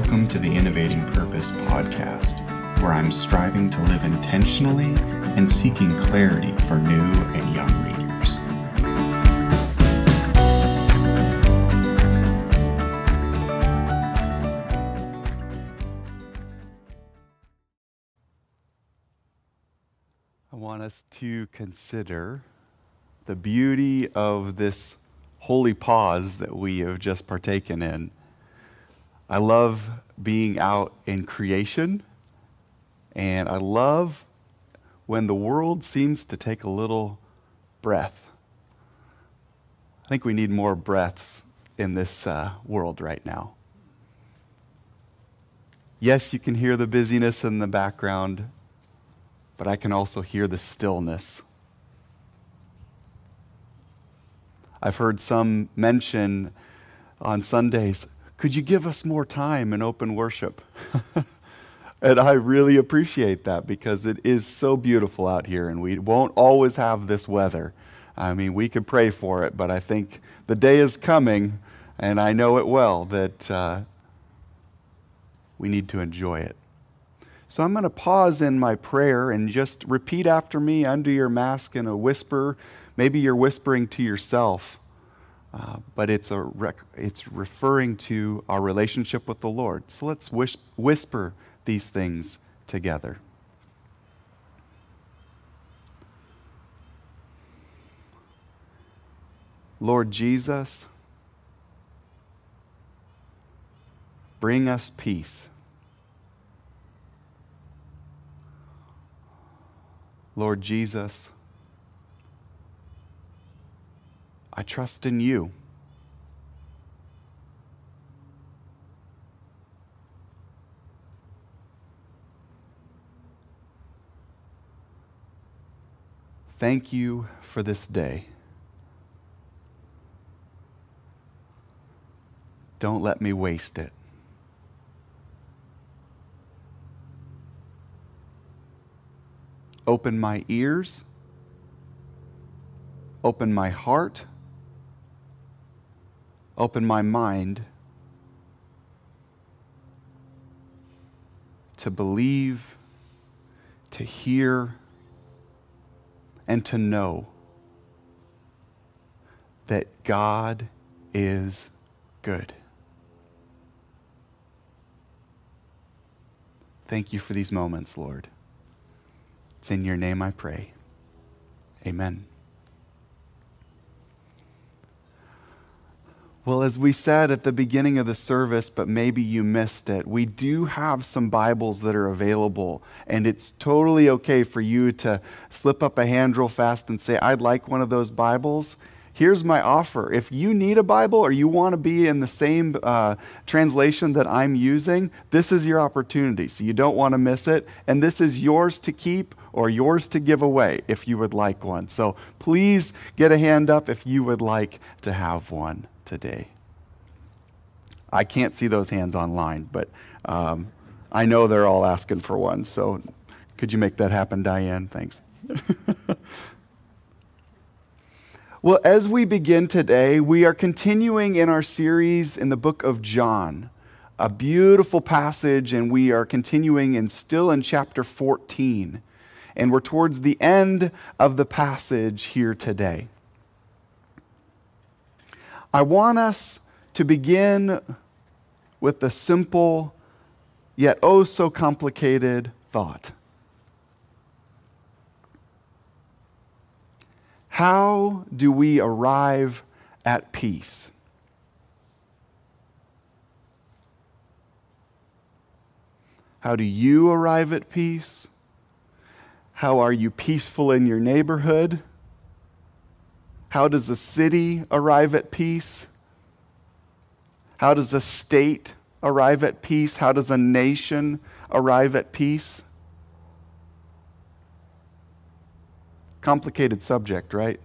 Welcome to the Innovating Purpose podcast, where I'm striving to live intentionally and seeking clarity for new and young readers. I want us to consider the beauty of this holy pause that we have just partaken in. I love being out in creation, and I love when the world seems to take a little breath. I think we need more breaths in this uh, world right now. Yes, you can hear the busyness in the background, but I can also hear the stillness. I've heard some mention on Sundays, could you give us more time in open worship? and I really appreciate that because it is so beautiful out here and we won't always have this weather. I mean, we could pray for it, but I think the day is coming, and I know it well, that uh, we need to enjoy it. So I'm going to pause in my prayer and just repeat after me under your mask in a whisper. Maybe you're whispering to yourself, uh, but it's, a rec- it's referring to our relationship with the Lord. So let's whisper these things together. Lord Jesus, bring us peace. Lord Jesus, I trust in you. Thank you for this day. Don't let me waste it. Open my ears, open my heart, open my mind to believe, to hear, and to know that God is good. Thank you for these moments, Lord. It's in your name I pray. Amen. Well, as we said at the beginning of the service, but maybe you missed it, we do have some Bibles that are available, and it's totally okay for you to slip up a hand real fast and say, I'd like one of those Bibles. Here's my offer. If you need a Bible or you want to be in the same uh, translation that I'm using, this is your opportunity. So you don't want to miss it. And this is yours to keep or yours to give away if you would like one. So please get a hand up if you would like to have one today. I can't see those hands online, but um, I know they're all asking for one. So could you make that happen, Diane? Thanks. well, as we begin today, we are continuing in our series in the book of John. A beautiful passage, and we are continuing and still in chapter 14. And we're towards the end of the passage here today. I want us to begin with the simple, yet oh so complicated thought. How do we arrive at peace? How do you arrive at peace? How are you peaceful in your neighborhood? How does a city arrive at peace? How does a state arrive at peace? How does a nation arrive at peace? Complicated subject, right?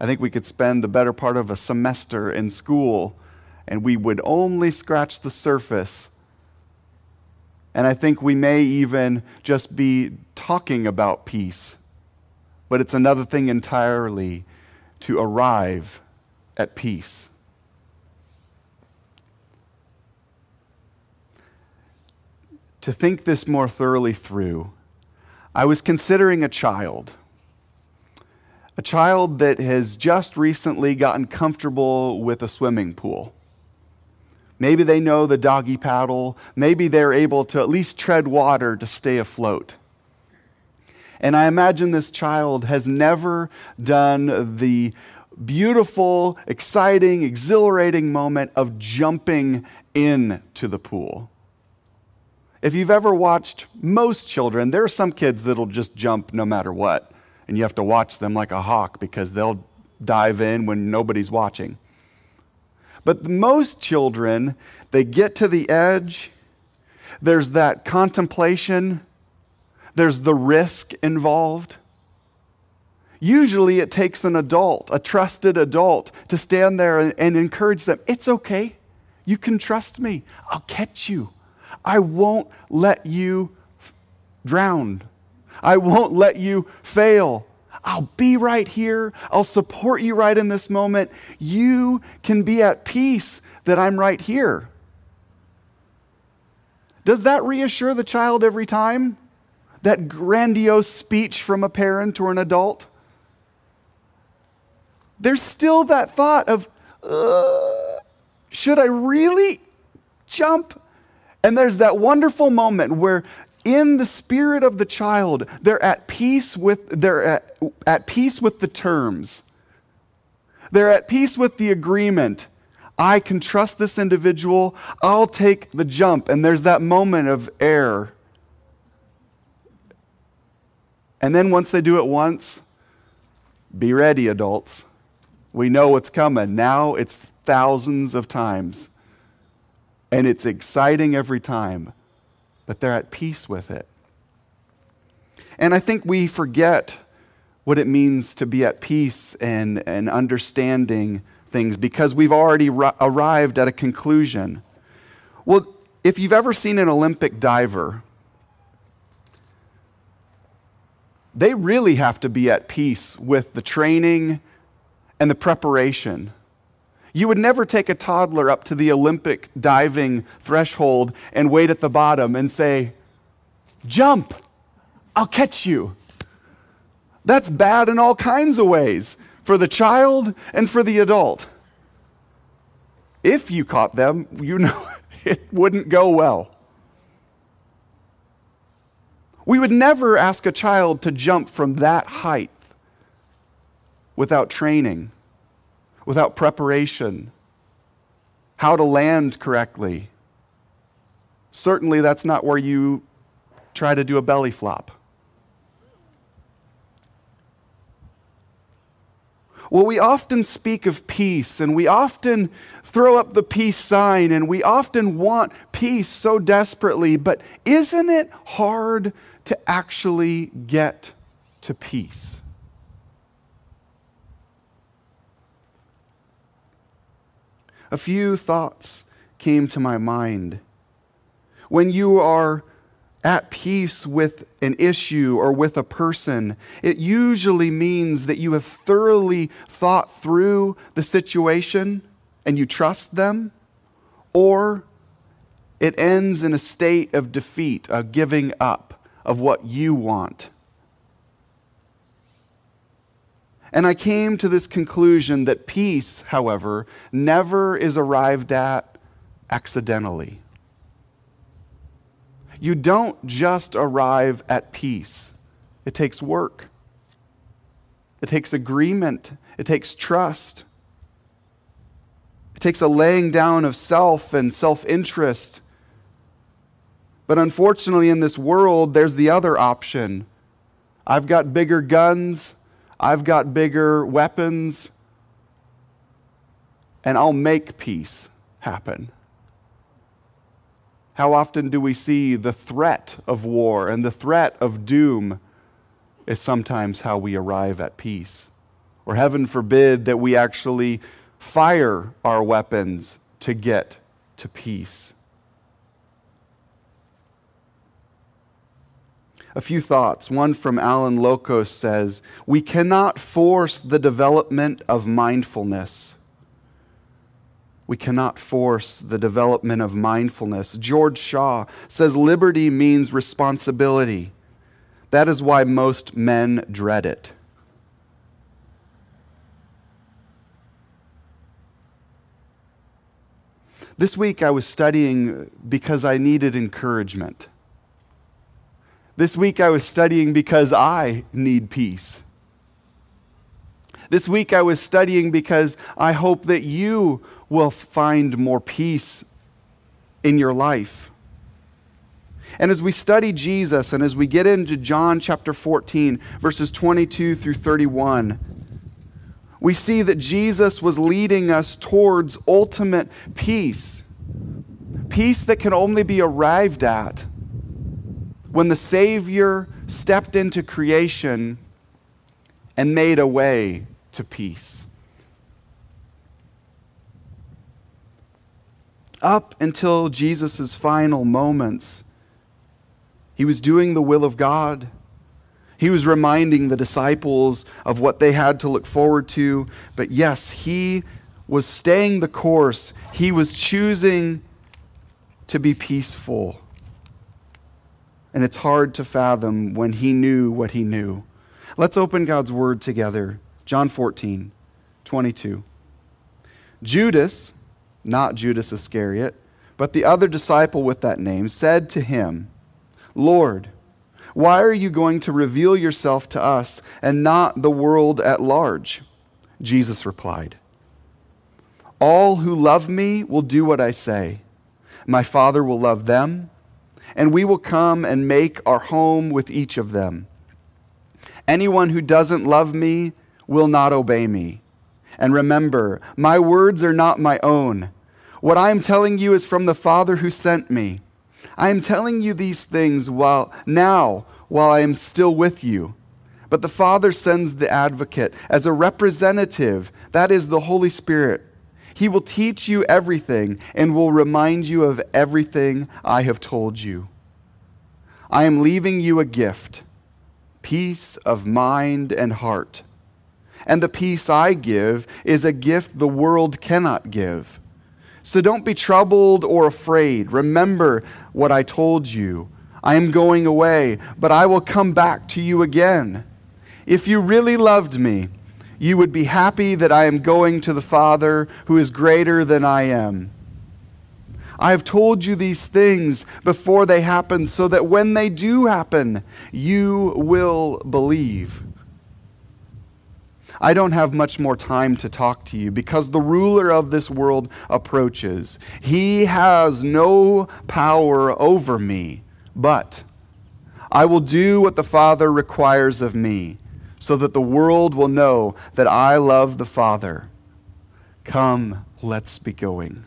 I think we could spend the better part of a semester in school and we would only scratch the surface. And I think we may even just be talking about peace. But it's another thing entirely to arrive at peace. to think this more thoroughly through, I was considering a child. A child that has just recently gotten comfortable with a swimming pool. Maybe they know the doggy paddle. Maybe they're able to at least tread water to stay afloat. And I imagine this child has never done the beautiful, exciting, exhilarating moment of jumping into the pool. If you've ever watched most children, there are some kids that'll just jump no matter what, and you have to watch them like a hawk because they'll dive in when nobody's watching. But most children, they get to the edge, there's that contemplation, there's the risk involved. Usually, it takes an adult, a trusted adult, to stand there and, and, encourage them. It's okay. You can trust me. I'll catch you. I won't let you drown. I won't let you fail. I'll be right here. I'll support you right in this moment. You can be at peace that I'm right here. Does that reassure the child every time? That grandiose speech from a parent or an adult? There's still that thought of, uh, should I really jump? And there's that wonderful moment where in the spirit of the child, they're at peace with, they're at, at peace with the terms. They're at peace with the agreement. I can trust this individual. I'll take the jump. And there's that moment of air. And then once they do it once, be ready, adults. We know what's coming. Now it's thousands of times. And it's exciting every time, but they're at peace with it. And I think we forget what it means to be at peace and, and understanding things because we've already arrived at a conclusion. Well, if you've ever seen an Olympic diver, they really have to be at peace with the training and the preparation. You would never take a toddler up to the Olympic diving threshold and wait at the bottom and say, Jump, I'll catch you. That's bad in all kinds of ways for the child and for the adult. If you caught them, you know it wouldn't go well. We would never ask a child to jump from that height without training, without preparation, how to land correctly. Certainly, that's not where you try to do a belly flop. Well, we often speak of peace and we often throw up the peace sign and we often want peace so desperately, but isn't it hard to actually get to peace? a few thoughts came to my mind. When you are at peace with an issue or with a person, it usually means that you have thoroughly thought through the situation and you trust them, or it ends in a state of defeat, a giving up of what you want. And I came to this conclusion that peace, however, never is arrived at accidentally. You don't just arrive at peace, it takes work, it takes agreement, it takes trust, it takes a laying down of self and self interest. But unfortunately, in this world, there's the other option. I've got bigger guns. I've got bigger weapons, and I'll make peace happen. How often do we see the threat of war and the threat of doom is sometimes how we arrive at peace? Or heaven forbid that we actually fire our weapons to get to peace. A few thoughts. One from Allan Lokos says We cannot force the development of mindfulness. We cannot force the development of mindfulness. George Shaw says liberty means responsibility. That is why most men dread it. This week I was studying because I needed encouragement. This week I was studying because I need peace. This week I was studying because I hope that you will find more peace in your life. And as we study Jesus and as we get into John chapter 14, verses 22 through 31, we see that Jesus was leading us towards ultimate peace. Peace that can only be arrived at when the Savior stepped into creation and made a way to peace. Up until Jesus' final moments, he was doing the will of God. He was reminding the disciples of what they had to look forward to. But yes, he was staying the course. He was choosing to be peaceful. And it's hard to fathom when he knew what he knew. Let's open God's word together John 14, 22. Judas, not Judas Iscariot, but the other disciple with that name, said to him, Lord, why are you going to reveal yourself to us and not the world at large? Jesus replied, All who love me will do what I say. My Father will love them, and we will come and make our home with each of them. Anyone who doesn't love me will not obey me. And remember, my words are not my own. What I am telling you is from the Father who sent me. I am telling you these things while now while I am still with you. But the Father sends the advocate as a representative, that is the Holy Spirit. He will teach you everything and will remind you of everything I have told you. I am leaving you a gift peace of mind and heart. And the peace I give is a gift the world cannot give. So don't be troubled or afraid. Remember what I told you. I am going away, but I will come back to you again. If you really loved me, you would be happy that I am going to the Father who is greater than I am. I have told you these things before they happen, so that when they do happen, you will believe. I don't have much more time to talk to you because the ruler of this world approaches. He has no power over me, but I will do what the Father requires of me so that the world will know that I love the Father. Come, let's be going.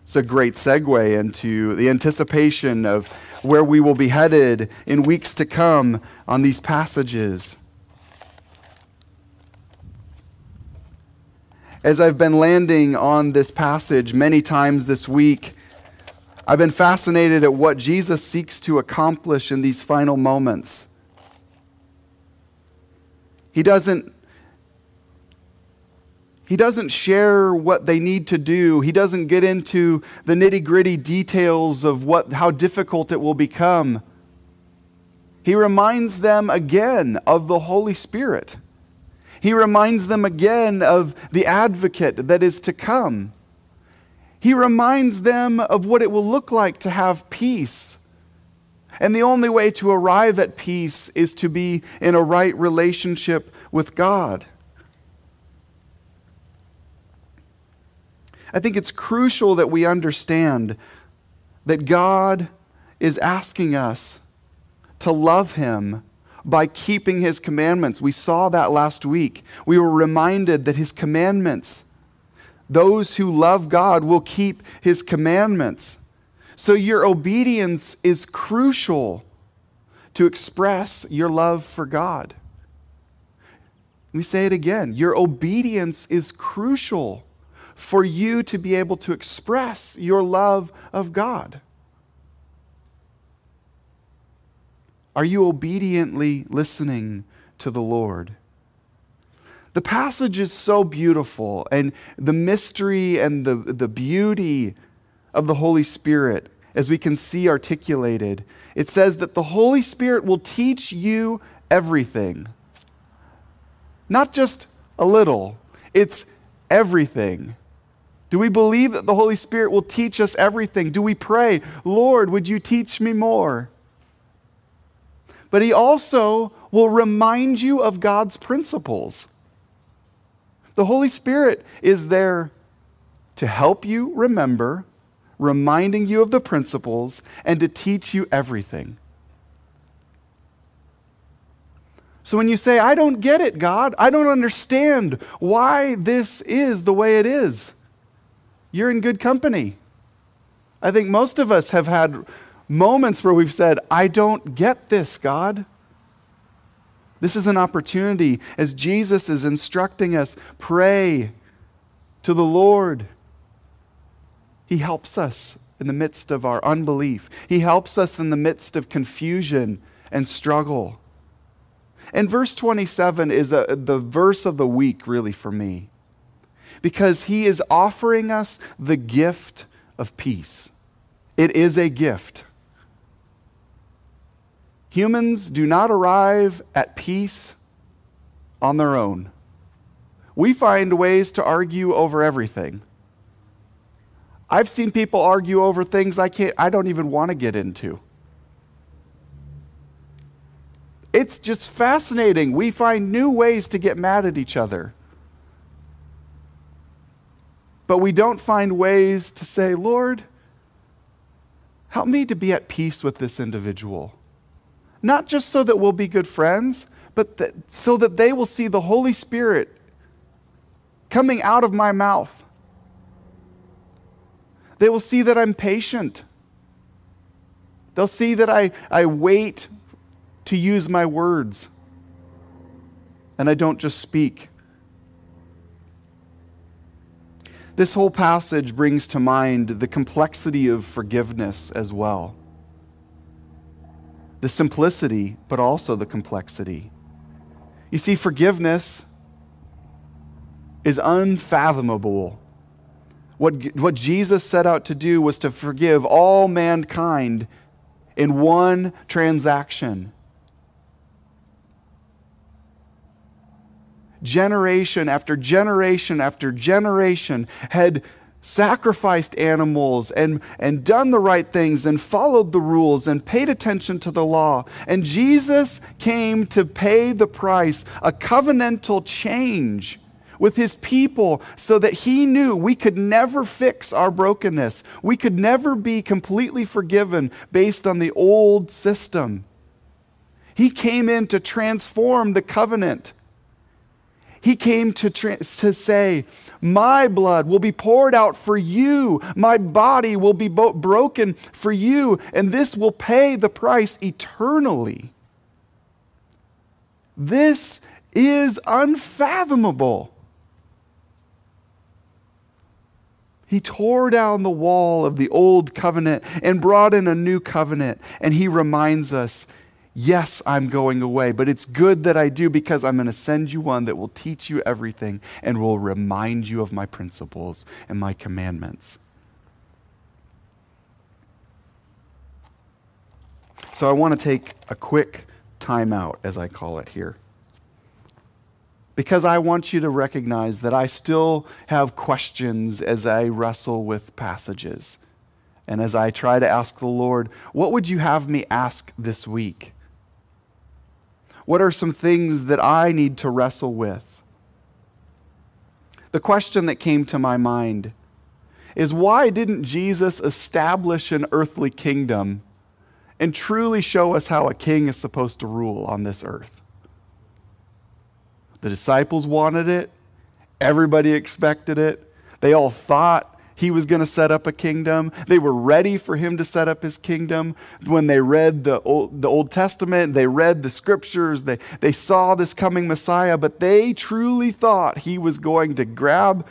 It's a great segue into the anticipation of where we will be headed in weeks to come on these passages. as I've been landing on this passage many times this week, I've been fascinated at what Jesus seeks to accomplish in these final moments. He doesn't he doesn't share what they need to do. He doesn't get into the nitty-gritty details of what how difficult it will become. He reminds them again of the Holy Spirit. He reminds them again of the advocate that is to come. He reminds them of what it will look like to have peace. And the only way to arrive at peace is to be in a right relationship with God. I think it's crucial that we understand that God is asking us to love Him by keeping his commandments. We saw that last week. We were reminded that his commandments, those who love God will keep his commandments. So your obedience is crucial to express your love for God. Let me say it again. Your obedience is crucial for you to be able to express your love of God. Are you obediently listening to the Lord? The passage is so beautiful, and the mystery and the, the beauty of the Holy Spirit, as we can see articulated, it says that the Holy Spirit will teach you everything. Not just a little, it's everything. Do we believe that the Holy Spirit will teach us everything? Do we pray, Lord, would you teach me more? But He also will remind you of God's principles. The Holy Spirit is there to help you remember, reminding you of the principles, and to teach you everything. So when you say, I don't get it, God, I don't understand why this is the way it is, you're in good company. I think most of us have had moments where we've said, I don't get this, God. This is an opportunity as Jesus is instructing us pray to the Lord. He helps us in the midst of our unbelief, He helps us in the midst of confusion and struggle. And verse 27 is a, the verse of the week, really, for me, because he is offering us the gift of peace. It is a gift. Humans do not arrive at peace on their own. We find ways to argue over everything. I've seen people argue over things I can't I don't even want to get into. It's just fascinating. We find new ways to get mad at each other. But we don't find ways to say, Lord, help me to be at peace with this individual. Not just so that we'll be good friends, but that, so that they will see the Holy Spirit coming out of my mouth. They will see that I'm patient. They'll see that I, I wait to use my words and I don't just speak. This whole passage brings to mind the complexity of forgiveness as well. The simplicity, but also the complexity. You see, forgiveness is unfathomable. What, what Jesus set out to do was to forgive all mankind in one transaction. generation after generation after generation had sacrificed animals and, and done the right things and followed the rules and paid attention to the law. And Jesus came to pay the price, a covenantal change with his people so that he knew we could never fix our brokenness. We could never be completely forgiven based on the old system. He came in to transform the covenant he came to, tra- to say, My blood will be poured out for you, my body will be bo- broken for you, and this will pay the price eternally. This is unfathomable. He tore down the wall of the old covenant and brought in a new covenant. And he reminds us Yes, I'm going away, but it's good that I do because I'm going to send you one that will teach you everything and will remind you of my principles and my commandments. So I want to take a quick timeout, as I call it here. Because I want you to recognize that I still have questions as I wrestle with passages. And as I try to ask the Lord, what would you have me ask this week? What are some things that I need to wrestle with? The question that came to my mind is why didn't Jesus establish an earthly kingdom and truly show us how a king is supposed to rule on this earth? The disciples wanted it, everybody expected it, they all thought he was going to set up a kingdom. They were ready for him to set up his kingdom. When they read the Old, the Old Testament, they read the scriptures, they, they saw this coming Messiah, but they truly thought he was going to grab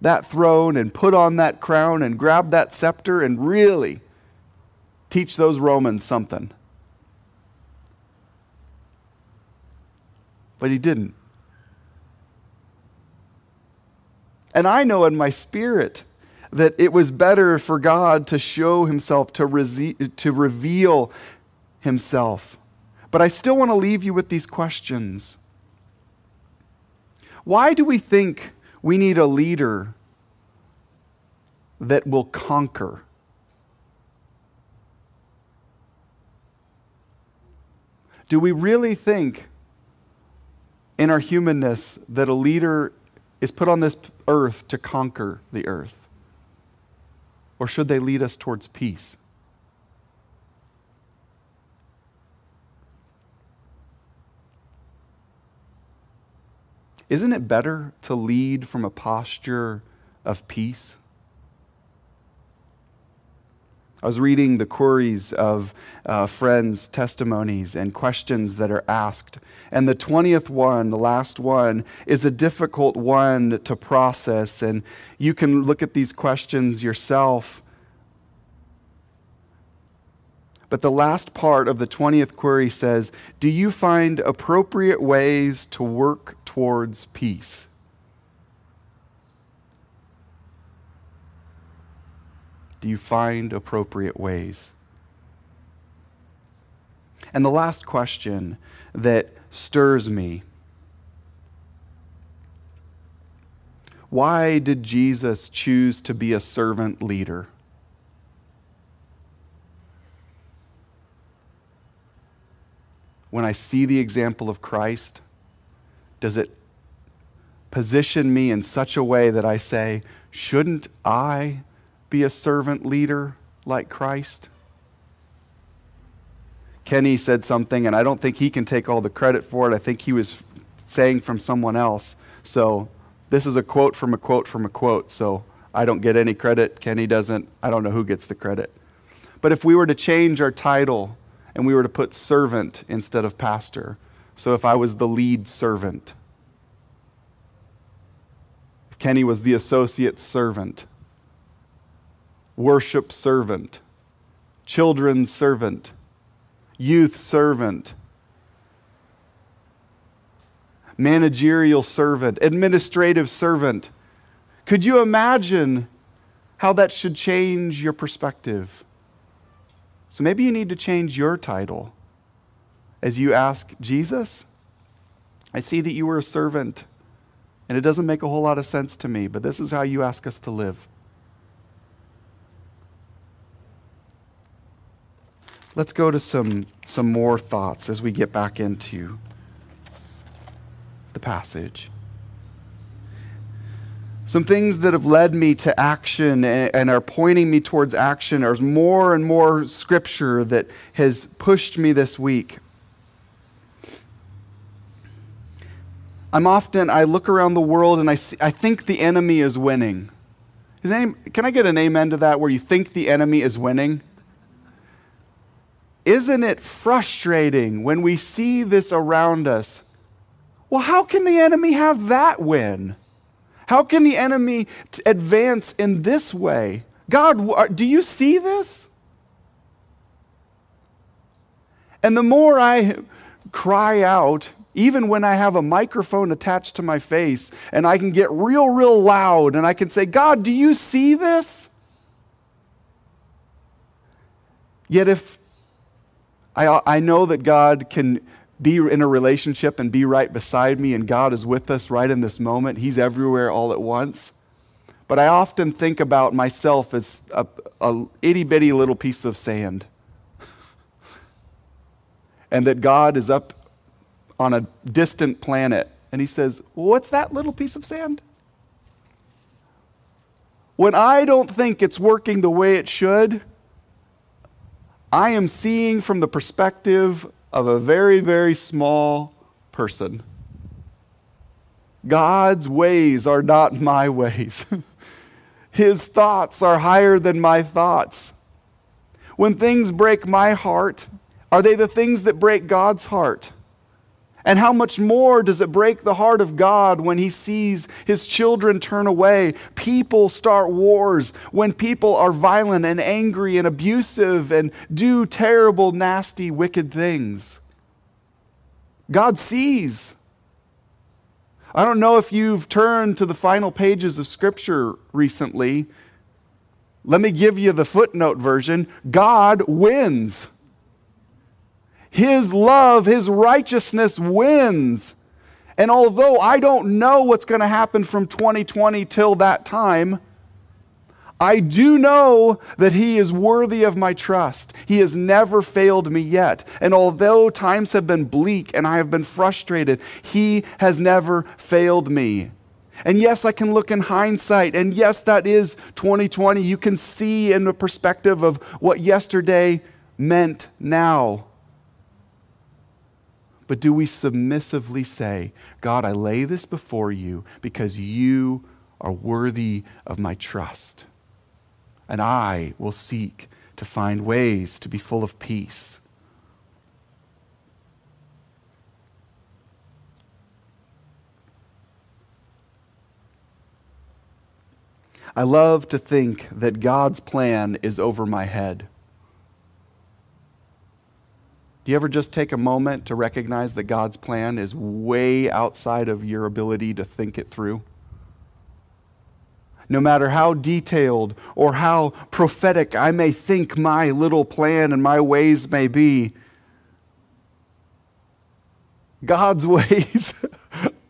that throne and put on that crown and grab that scepter and really teach those Romans something. But he didn't. And I know in my spirit that it was better for God to show himself, to, rese- to reveal himself. But I still want to leave you with these questions. Why do we think we need a leader that will conquer? Do we really think in our humanness that a leader is put on this earth to conquer the earth? Or should they lead us towards peace? Isn't it better to lead from a posture of peace? I was reading the queries of uh, friends' testimonies and questions that are asked. And the 20th one, the last one, is a difficult one to process. And you can look at these questions yourself. But the last part of the 20th query says Do you find appropriate ways to work towards peace? Do you find appropriate ways? And the last question that stirs me why did Jesus choose to be a servant leader? When I see the example of Christ, does it position me in such a way that I say, shouldn't I be a servant leader like Christ? Kenny said something, and I don't think he can take all the credit for it. I think he was saying from someone else. So this is a quote from a quote from a quote. So I don't get any credit. Kenny doesn't. I don't know who gets the credit. But if we were to change our title and we were to put servant instead of pastor, so if I was the lead servant, if Kenny was the associate servant, worship servant, children's servant, youth servant, managerial servant, administrative servant. Could you imagine how that should change your perspective? So maybe you need to change your title as you ask Jesus. I see that you were a servant, and it doesn't make a whole lot of sense to me, but this is how you ask us to live. Let's go to some, some more thoughts as we get back into the passage. Some things that have led me to action and are pointing me towards action. There's more and more scripture that has pushed me this week. I'm often, I look around the world and I, see, I think the enemy is winning. Any, can I get an amen to that where you think the enemy is winning? Isn't it frustrating when we see this around us? Well, how can the enemy have that win? How can the enemy t- advance in this way? God, do you see this? And the more I cry out, even when I have a microphone attached to my face and I can get real, real loud and I can say, God, do you see this? Yet if I, I know that God can be in a relationship and be right beside me, and God is with us right in this moment. He's everywhere all at once. But I often think about myself as a, a itty bitty little piece of sand. and that God is up on a distant planet. And He says, What's that little piece of sand? When I don't think it's working the way it should, I am seeing from the perspective of a very, very small person. God's ways are not my ways. His thoughts are higher than my thoughts. When things break my heart, are they the things that break God's heart? And how much more does it break the heart of God when He sees His children turn away? People start wars when people are violent and angry and abusive and do terrible, nasty, wicked things. God sees. I don't know if you've turned to the final pages of Scripture recently. Let me give you the footnote version God wins. His love, His righteousness wins. And although I don't know what's going to happen from 2020 till that time, I do know that He is worthy of my trust. He has never failed me yet. And although times have been bleak and I have been frustrated, He has never failed me. And yes, I can look in hindsight. And yes, that is 2020. You can see in the perspective of what yesterday meant now. But do we submissively say, God, I lay this before you because you are worthy of my trust? and I will seek to find ways to be full of peace. I love to think that God's plan is over my head. Do you ever just take a moment to recognize that God's plan is way outside of your ability to think it through? no matter how detailed or how prophetic I may think my little plan and my ways may be, God's ways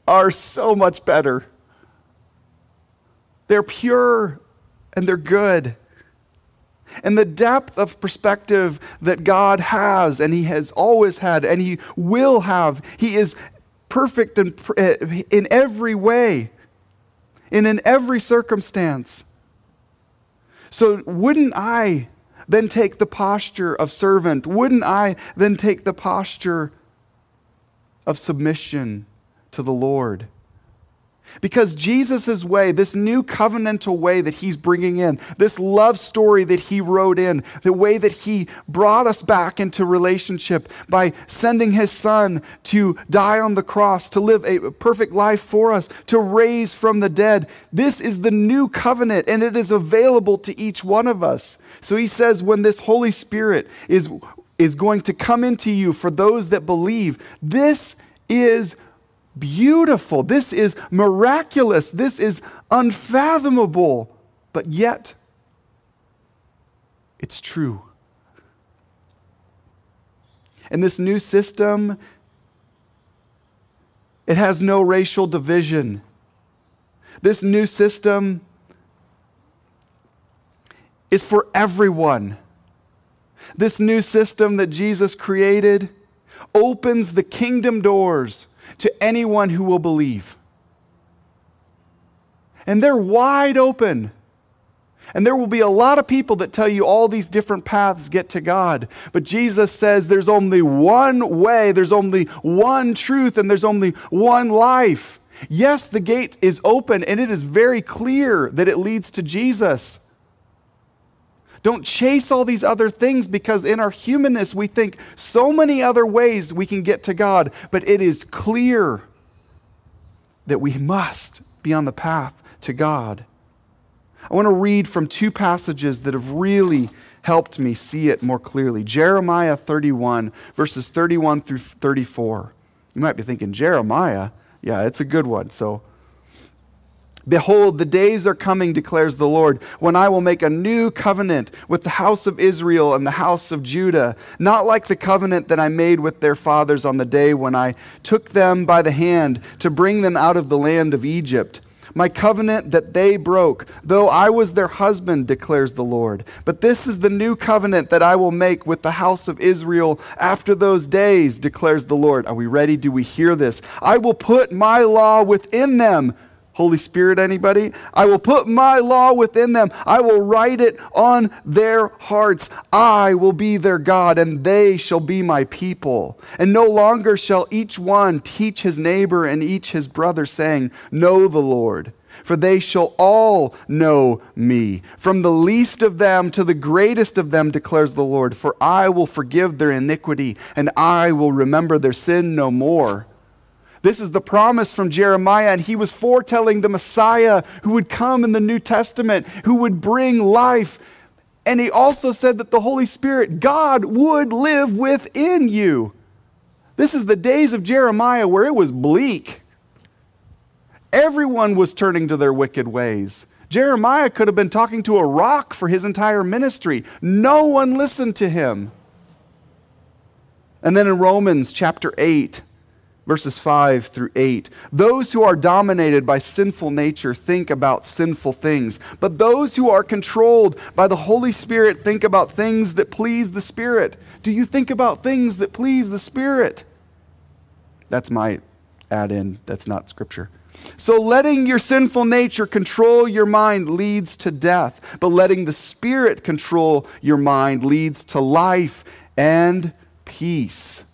are so much better. They're pure and they're good. And the depth of perspective that God has, and He has always had, and He will have, He is perfect in, in every way and in every circumstance. So, wouldn't I then take the posture of servant? Wouldn't I then take the posture of submission to the Lord? Because Jesus' way, this new covenantal way that he's bringing in, this love story that he wrote in, the way that he brought us back into relationship by sending his son to die on the cross, to live a perfect life for us, to raise from the dead, this is the new covenant and it is available to each one of us. So he says, when this Holy Spirit is, is going to come into you for those that believe, this is beautiful. This is miraculous. This is unfathomable. But yet, it's true. And this new system, it has no racial division. This new system is for everyone. This new system that Jesus created opens the kingdom doors to anyone who will believe. And they're wide open. And there will be a lot of people that tell you all these different paths get to God. But Jesus says there's only one way, there's only one truth, and there's only one life. Yes, the gate is open, and it is very clear that it leads to Jesus. Don't chase all these other things because in our humanness we think so many other ways we can get to God, but it is clear that we must be on the path to God. I want to read from two passages that have really helped me see it more clearly. Jeremiah 31, verses 31 through 34. You might be thinking, Jeremiah? Yeah, it's a good one. So Behold, the days are coming, declares the Lord, when I will make a new covenant with the house of Israel and the house of Judah, not like the covenant that I made with their fathers on the day when I took them by the hand to bring them out of the land of Egypt. My covenant that they broke, though I was their husband, declares the Lord. But this is the new covenant that I will make with the house of Israel after those days, declares the Lord. Are we ready? Do we hear this? I will put my law within them Holy Spirit, anybody? I will put my law within them. I will write it on their hearts. I will be their God, and they shall be my people. And no longer shall each one teach his neighbor and each his brother, saying, Know the Lord. For they shall all know me, from the least of them to the greatest of them, declares the Lord. For I will forgive their iniquity, and I will remember their sin no more. This is the promise from Jeremiah, and he was foretelling the Messiah who would come in the New Testament, who would bring life. And he also said that the Holy Spirit, God, would live within you. This is the days of Jeremiah where it was bleak. Everyone was turning to their wicked ways. Jeremiah could have been talking to a rock for his entire ministry. No one listened to him. And then in Romans chapter 8, verses 5 through 8, those who are dominated by sinful nature think about sinful things, but those who are controlled by the Holy Spirit think about things that please the Spirit. Do you think about things that please the Spirit? That's my add in, that's not scripture. So, letting your sinful nature control your mind leads to death, but letting the Spirit control your mind leads to life and peace.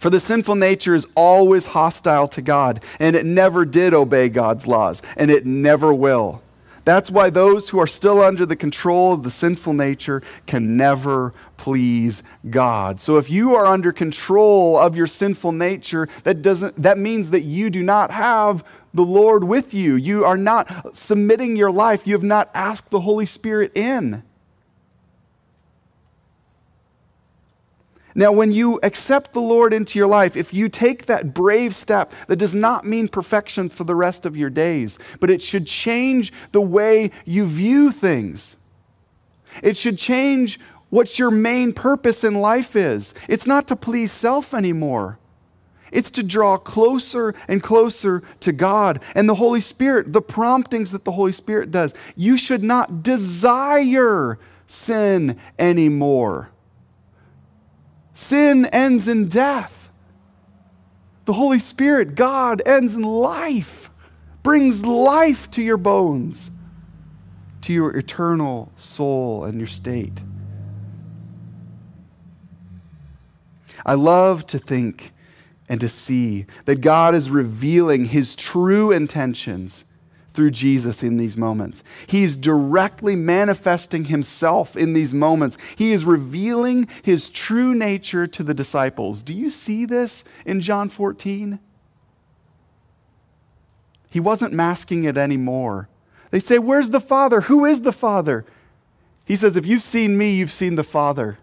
For the sinful nature is always hostile to God, and it never did obey God's laws, and it never will. That's why those who are still under the control of the sinful nature can never please God. So if you are under control of your sinful nature, that doesn't that means that you do not have the Lord with you. You are not submitting your life. You have not asked the Holy Spirit in. Now, when you accept the Lord into your life, if you take that brave step, that does not mean perfection for the rest of your days, but it should change the way you view things. It should change what your main purpose in life is. It's not to please self anymore. It's to draw closer and closer to God and the Holy Spirit, the promptings that the Holy Spirit does. You should not desire sin anymore. Sin ends in death. The Holy Spirit, God, ends in life, brings life to your bones, to your eternal soul and your state. I love to think and to see that God is revealing his true intentions through Jesus in these moments. He's directly manifesting himself in these moments. He is revealing his true nature to the disciples. Do you see this in John 14? He wasn't masking it anymore. They say, Where's the Father? Who is the Father? He says, If you've seen me, you've seen the Father.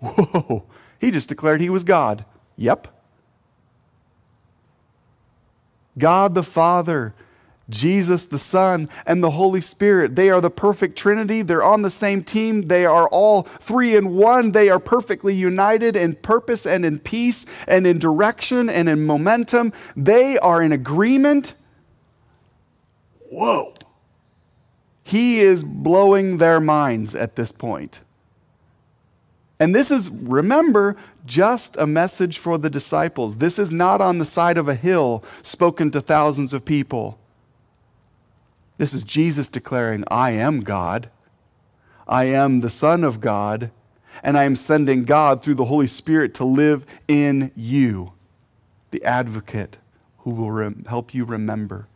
Whoa, he just declared he was God. Yep. God the Father Jesus the Son and the Holy Spirit. They are the perfect Trinity. They're on the same team. They are all three in one. They are perfectly united in purpose and in peace and in direction and in momentum. They are in agreement. Whoa. He is blowing their minds at this point. And this is, remember, just a message for the disciples. This is not on the side of a hill spoken to thousands of people. This is Jesus declaring, I am God. I am the Son of God, and I am sending God through the Holy Spirit to live in you, the advocate who will rem- help you remember.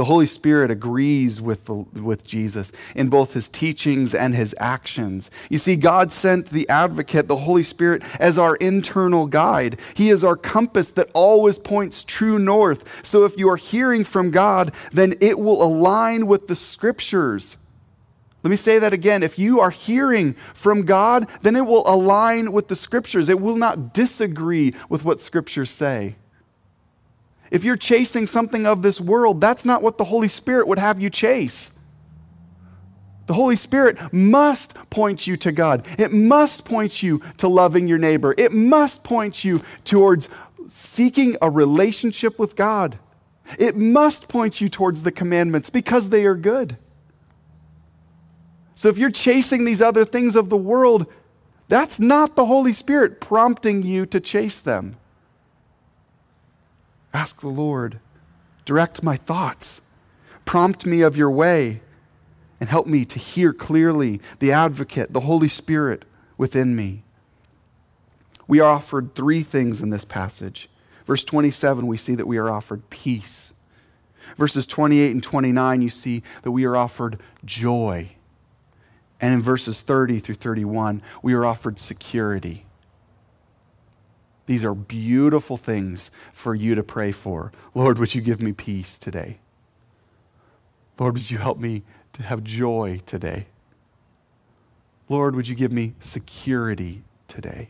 The Holy Spirit agrees with, the, with Jesus in both his teachings and his actions. You see, God sent the advocate, the Holy Spirit, as our internal guide. He is our compass that always points true north. So if you are hearing from God, then it will align with the scriptures. Let me say that again. If you are hearing from God, then it will align with the scriptures. It will not disagree with what scriptures say. If you're chasing something of this world, that's not what the Holy Spirit would have you chase. The Holy Spirit must point you to God. It must point you to loving your neighbor. It must point you towards seeking a relationship with God. It must point you towards the commandments because they are good. So if you're chasing these other things of the world, that's not the Holy Spirit prompting you to chase them. Ask the Lord, direct my thoughts, prompt me of your way, and help me to hear clearly the advocate, the Holy Spirit within me. We are offered three things in this passage. Verse 27, we see that we are offered peace. Verses 28 and 29, you see that we are offered joy. And in verses 30 through 31, we are offered security. These are beautiful things for you to pray for. Lord, would you give me peace today? Lord, would you help me to have joy today? Lord, would you give me security today?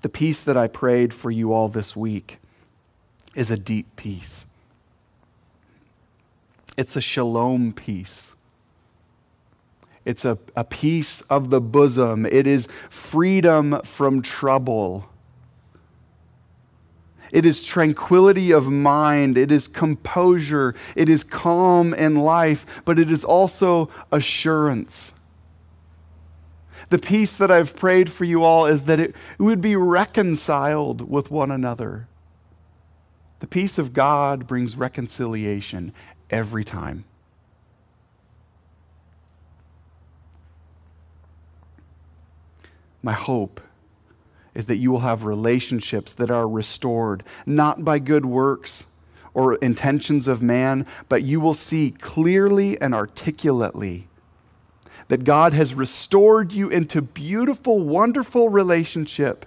The peace that I prayed for you all this week is a deep peace. It's a shalom peace. It's a, a peace of the bosom. It is freedom from trouble. It is tranquility of mind. It is composure. It is calm in life, but it is also assurance. The peace that I've prayed for you all is that it would be reconciled with one another. The peace of God brings reconciliation every time. My hope is that you will have relationships that are restored, not by good works or intentions of man, but you will see clearly and articulately that God has restored you into beautiful, wonderful relationship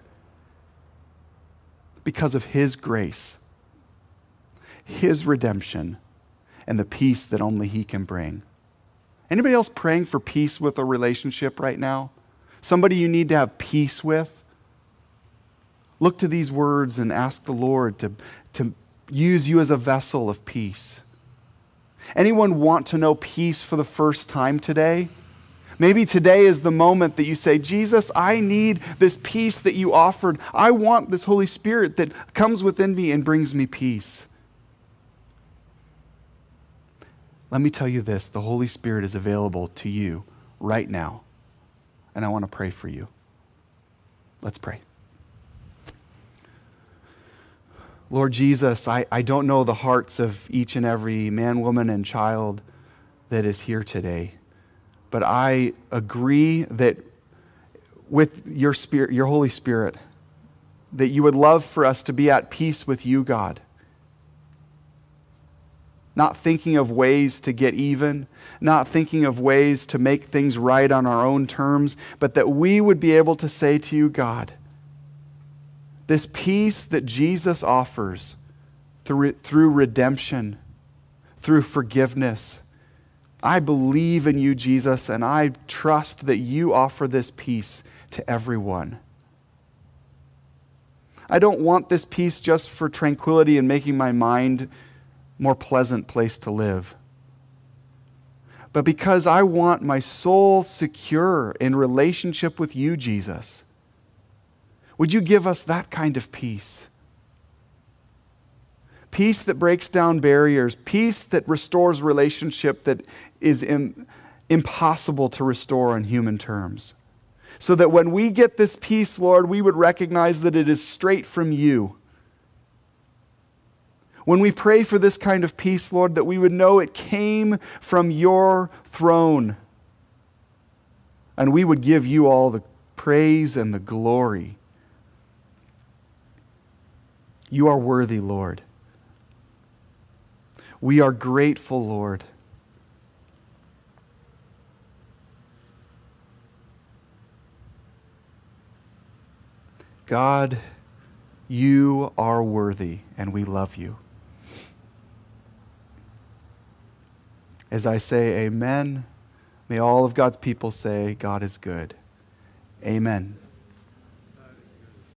because of His grace, His redemption, and the peace that only He can bring. Anybody else praying for peace with a relationship right now? Somebody you need to have peace with? Look to these words and ask the Lord to, to use you as a vessel of peace. Anyone want to know peace for the first time today? Maybe today is the moment that you say, Jesus, I need this peace that you offered. I want this Holy Spirit that comes within me and brings me peace. Let me tell you this the Holy Spirit is available to you right now. And I want to pray for you. Let's pray. Lord Jesus, I, I don't know the hearts of each and every man, woman, and child that is here today, but I agree that with your spirit, your Holy Spirit, that you would love for us to be at peace with you, God. Not thinking of ways to get even, not thinking of ways to make things right on our own terms, but that we would be able to say to you, God, this peace that Jesus offers through, through redemption, through forgiveness. I believe in you, Jesus, and I trust that you offer this peace to everyone. I don't want this peace just for tranquility and making my mind more pleasant place to live. But because I want my soul secure in relationship with you, Jesus. Would you give us that kind of peace? Peace that breaks down barriers, peace that restores relationship that is impossible to restore in human terms. So that when we get this peace, Lord, we would recognize that it is straight from you. When we pray for this kind of peace, Lord, that we would know it came from your throne. And we would give you all the praise and the glory. You are worthy, Lord. We are grateful, Lord. God, you are worthy, and we love you. As I say amen, may all of God's people say, God is good. Amen.